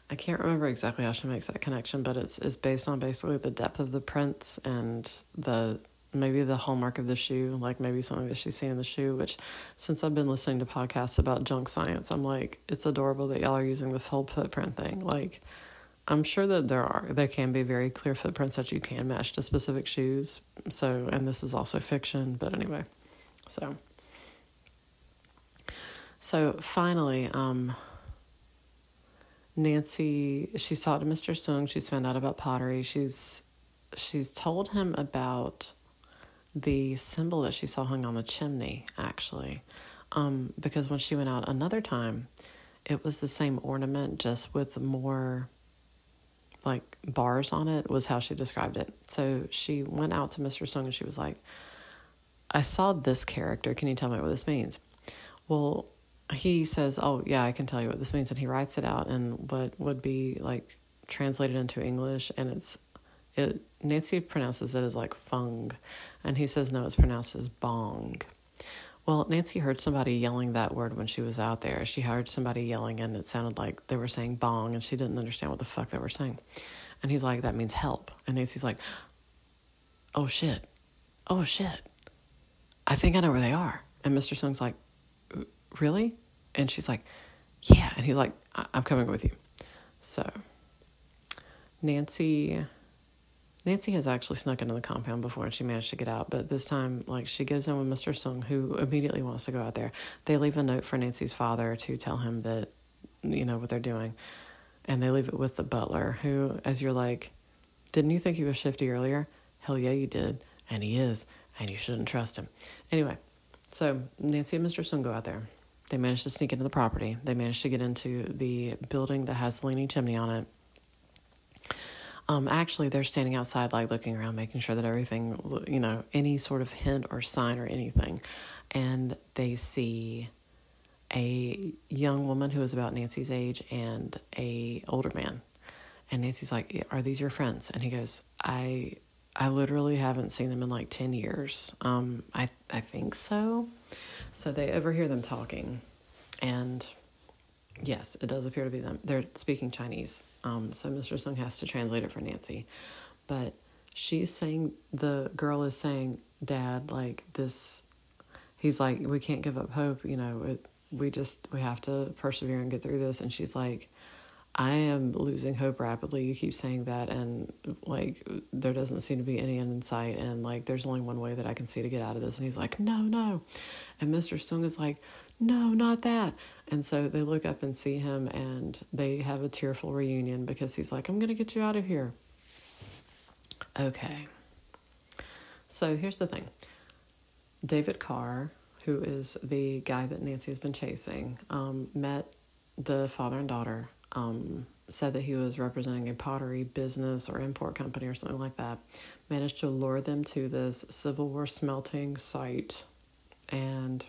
I can't remember exactly how she makes that connection, but it's it's based on basically the depth of the prints and the maybe the hallmark of the shoe, like maybe something that she's seen in the shoe. Which, since I've been listening to podcasts about junk science, I'm like, it's adorable that y'all are using the full footprint thing. Like, I'm sure that there are there can be very clear footprints that you can match to specific shoes. So, and this is also fiction, but anyway, so so finally, um Nancy, she's talked to Mr. Soong. She's found out about pottery. She's she's told him about the symbol that she saw hung on the chimney. Actually, um, because when she went out another time, it was the same ornament, just with more like bars on it. Was how she described it. So she went out to Mr. Soong and she was like, "I saw this character. Can you tell me what this means?" Well, he says, "Oh yeah, I can tell you what this means," and he writes it out in what would be like translated into English, and it's it. Nancy pronounces it as like fung, and he says no, it's pronounced as bong. Well, Nancy heard somebody yelling that word when she was out there. She heard somebody yelling, and it sounded like they were saying bong, and she didn't understand what the fuck they were saying. And he's like, "That means help," and Nancy's like, "Oh shit, oh shit, I think I know where they are." And Mr. Soong's like, really? And she's like, yeah. And he's like, I- am coming with you. So Nancy Nancy has actually snuck into the compound before and she managed to get out, but this time, like, she goes in with Mr. Soong, who immediately wants to go out there. They leave a note for Nancy's father to tell him that, you know, what they're doing. And they leave it with the butler, who, as you're like, didn't you think he was shifty earlier? Hell yeah, you did. And he is. And you shouldn't trust him. Anyway, so Nancy and Mr. Soong go out there. They manage to sneak into the property. They manage to get into the building that has the leaning chimney on it um, actually, they're standing outside, like looking around, making sure that everything, you know, any sort of hint or sign or anything. And they see a young woman who is about Nancy's age and a older man. And Nancy's like, "Are these your friends?" And he goes, "I, I literally haven't seen them in like ten years. Um, I, I think so." So they overhear them talking, and Yes, it does appear to be them. They're speaking Chinese. Um, so Mr. Soong has to translate it for Nancy. But she's saying, the girl is saying, Dad, like this, he's like, we can't give up hope. You know, it, we just, we have to persevere and get through this. And she's like, I am losing hope rapidly. You keep saying that, and like there doesn't seem to be any end in sight, and like there's only one way that I can see to get out of this. And he's like, No, no. And Mr. Soong is like, No, not that. And so they look up and see him, and they have a tearful reunion because he's like, I'm going to get you out of here. Okay. So here's the thing David Carr, who is the guy that Nancy has been chasing, um, met the father and daughter um, said that he was representing a pottery business or import company or something like that, managed to lure them to this Civil War smelting site and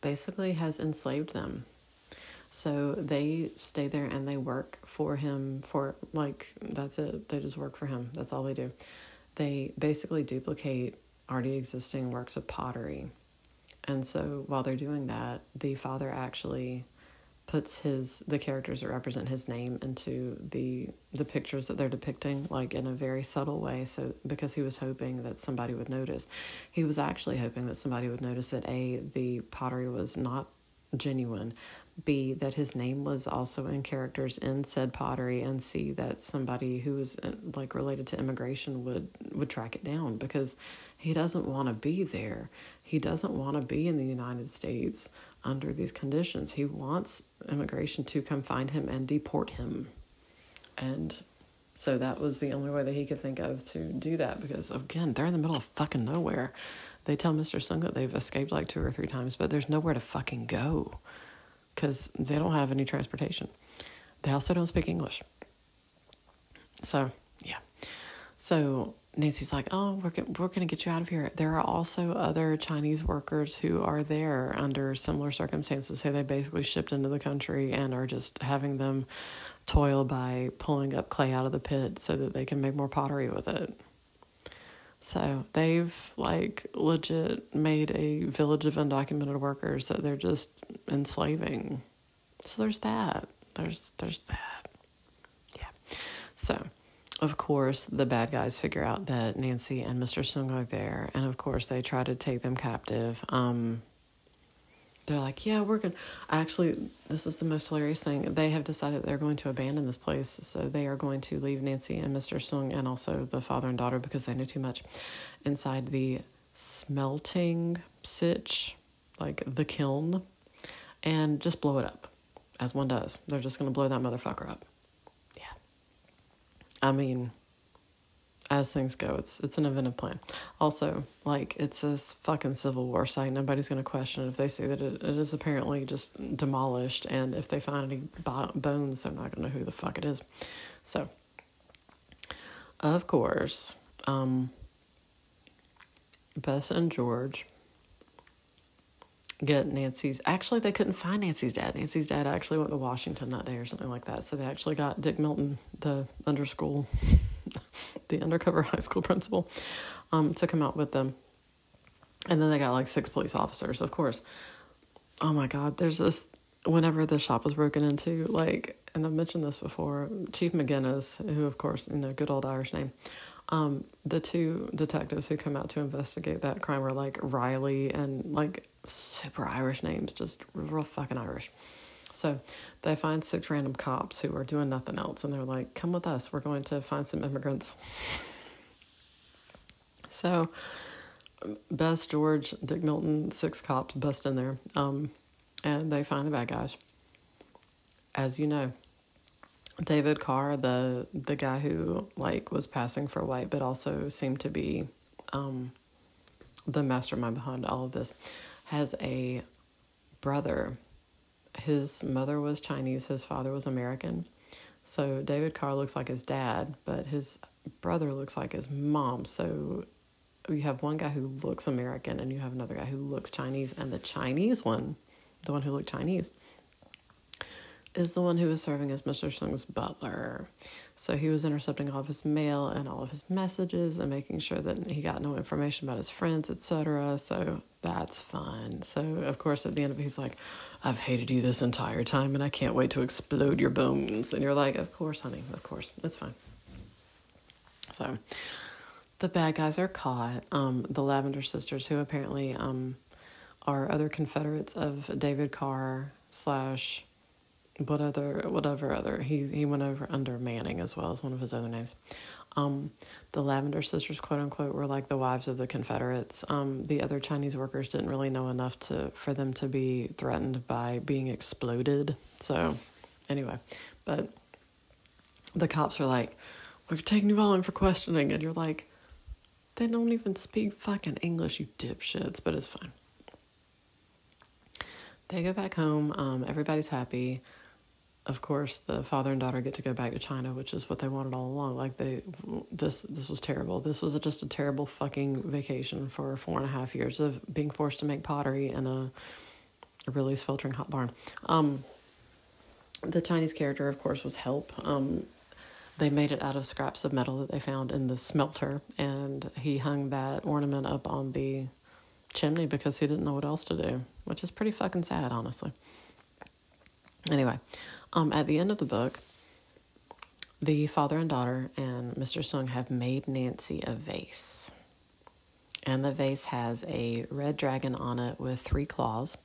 basically has enslaved them. So they stay there and they work for him for like that's it. They just work for him. That's all they do. They basically duplicate already existing works of pottery. And so while they're doing that, the father actually puts his the characters that represent his name into the the pictures that they're depicting like in a very subtle way. So because he was hoping that somebody would notice. He was actually hoping that somebody would notice that a the pottery was not genuine. B that his name was also in characters in said pottery. And c that somebody who was uh, like related to immigration would would track it down. Because he doesn't want to be there. He doesn't want to be in the united states under these conditions. He wants immigration to come find him and deport him. And so that was the only way that he could think of to do that because, again, they're in the middle of fucking nowhere. They tell Mr. Soong that they've escaped like two or three times, but there's nowhere to fucking go because they don't have any transportation. They also don't speak English. So, yeah. So Nancy's like, "Oh, we're we're going to get you out of here." There are also other Chinese workers who are there under similar circumstances. So they basically shipped into the country and are just having them toil by pulling up clay out of the pit so that they can make more pottery with it. So they've like legit made a village of undocumented workers that they're just enslaving. So there's that. There's there's that. Yeah. So of course, the bad guys figure out that Nancy and Mr. Soong are there, and of course, they try to take them captive. Um, they're like, yeah, we're good. Actually, this is the most hilarious thing. They have decided they're going to abandon this place, so they are going to leave Nancy and Mr. Soong and also the father and daughter because they knew too much inside the smelting sitch, like the kiln, and just blow it up, as one does. They're just going to blow that motherfucker up. I mean, as things go, it's it's an inventive plan. Also, like it's a fucking Civil War site. Nobody's to question it if they see that it, it is apparently just demolished, and if they find any bones, they're not to know who the fuck it is. So, of course, um, Bess and George get Nancy's. Actually, they couldn't find Nancy's dad. Nancy's dad actually went to Washington that day or something like that. So they actually got Dick Milton, the underschool, [laughs] the undercover [laughs] high school principal, um, to come out with them. And then they got like six police officers, of course. Oh my God, there's this. Whenever the shop was broken into, like, and I've mentioned this before, Chief McGinnis, who of course, you know, good old Irish name, um, the two detectives who come out to investigate that crime were like Riley and like super Irish names, just real fucking Irish. So they find six random cops who are doing nothing else, and they're like, "Come with us. We're going to find some immigrants." [laughs] so Bess, George, Dick Milton, six cops bust in there, um, and they find the bad guys. As you know, David Carr, the the guy who like was passing for white, but also seemed to be um, the mastermind behind all of this, has a brother. His mother was Chinese. His father was American. So David Carr looks like his dad, but his brother looks like his mom. So you have one guy who looks American and you have another guy who looks Chinese, and the Chinese one, the one who looked Chinese, is the one who was serving as Mr. Soong's butler. So he was intercepting all of his mail and all of his messages and making sure that he got no information about his friends, etc. So that's fun. So of course at the end of it he's like, I've hated you this entire time and I can't wait to explode your bones. And you're like, Of course, honey, of course. It's fine. So the bad guys are caught. Um, the Lavender sisters, who apparently um, are other Confederates of David Carr slash what other whatever other he he went over under Manning as well as one of his other names. Um, the Lavender sisters, quote unquote, were like the wives of the Confederates. Um, the other Chinese workers didn't really know enough to for them to be threatened by being exploded. So, anyway, but the cops are like, "We're taking you all in for questioning," and you're like, "They don't even speak fucking English, you dipshits." But it's fine. They go back home. Um, everybody's happy of course the father and daughter get to go back to China, which is what they wanted all along. Like they, this this was terrible. This was just a terrible fucking vacation for four and a half years of being forced to make pottery in a, a really sweltering hot barn. Um, the Chinese character, of course, was help. Um, they made it out of scraps of metal that they found in the smelter, and he hung that ornament up on the chimney because he didn't know what else to do, which is pretty fucking sad, honestly. Anyway, um, at the end of the book, the father and daughter and Mr. Soong have made Nancy a vase. And the vase has a red dragon on it with three claws.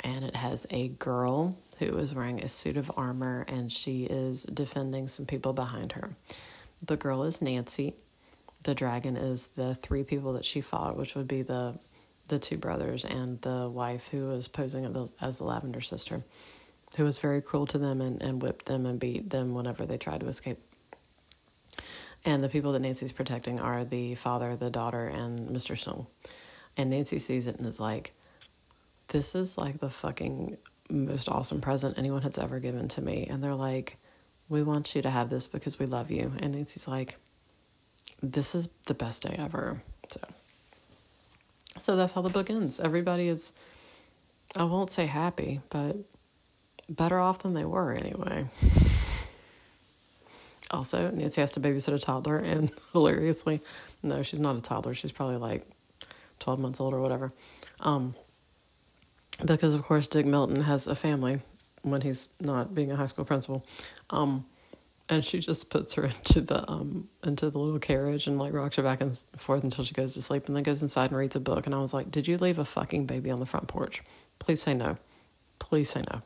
And it has a girl who is wearing a suit of armor and she is defending some people behind her. The girl is Nancy. The dragon is the three people that she fought, which would be the the two brothers and the wife who was posing as the lavender sister who was very cruel to them and, and whipped them and beat them whenever they tried to escape. And the people that Nancy's protecting are the father, the daughter, and Mr. Soong. And Nancy sees it and is like, this is like the fucking most awesome present anyone has ever given to me. And they're like, we want you to have this because we love you. And Nancy's like, this is the best day ever. So, so that's how the book ends. Everybody is, I won't say happy, but better off than they were anyway. Also, Nancy has to babysit a toddler, and [laughs] hilariously, no, she's not a toddler. She's probably like 12 months old or whatever. Um, because, of course, Dick Milton has a family when he's not being a high school principal. Um, and she just puts her [laughs] into the um into the little carriage and like rocks her back and forth until she goes to sleep and then goes inside and reads a book and I was like, "Did you leave a fucking baby on the front porch? Please say no. Please say no."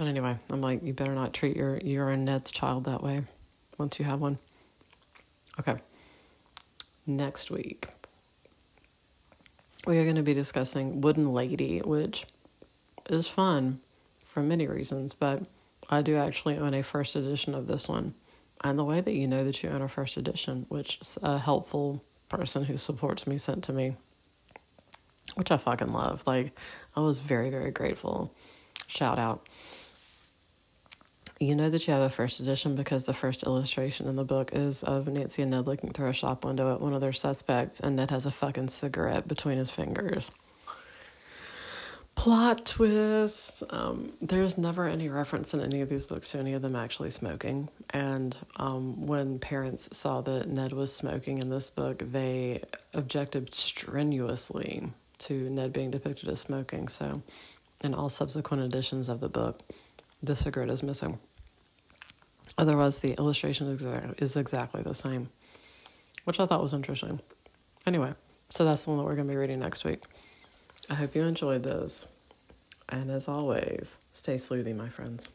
But anyway, I'm like, you better not treat your your Ned's child that way once you have one. Okay. Next week, we are going to be discussing Wooden Lady, which is fun for many reasons, but I do actually own a first edition of this one. And the way that you know that you own a first edition, which a helpful person who supports me sent to me, which I fucking love. Like, I was very, very grateful. Shout out. You know that you have a first edition because the first illustration in the book is of Nancy and Ned looking through a shop window at one of their suspects, and Ned has a fucking cigarette between his fingers. Plot twist. Um, there's never any reference in any of these books to any of them actually smoking. And um, when parents saw that Ned was smoking in this book, they objected strenuously to Ned being depicted as smoking. So, in all subsequent editions of the book, the cigarette is missing. Otherwise, the illustration is exactly the same, which I thought was interesting. Anyway, so that's the one that we're going to be reading next week. I hope you enjoyed those. And as always, stay sleuthy, my friends.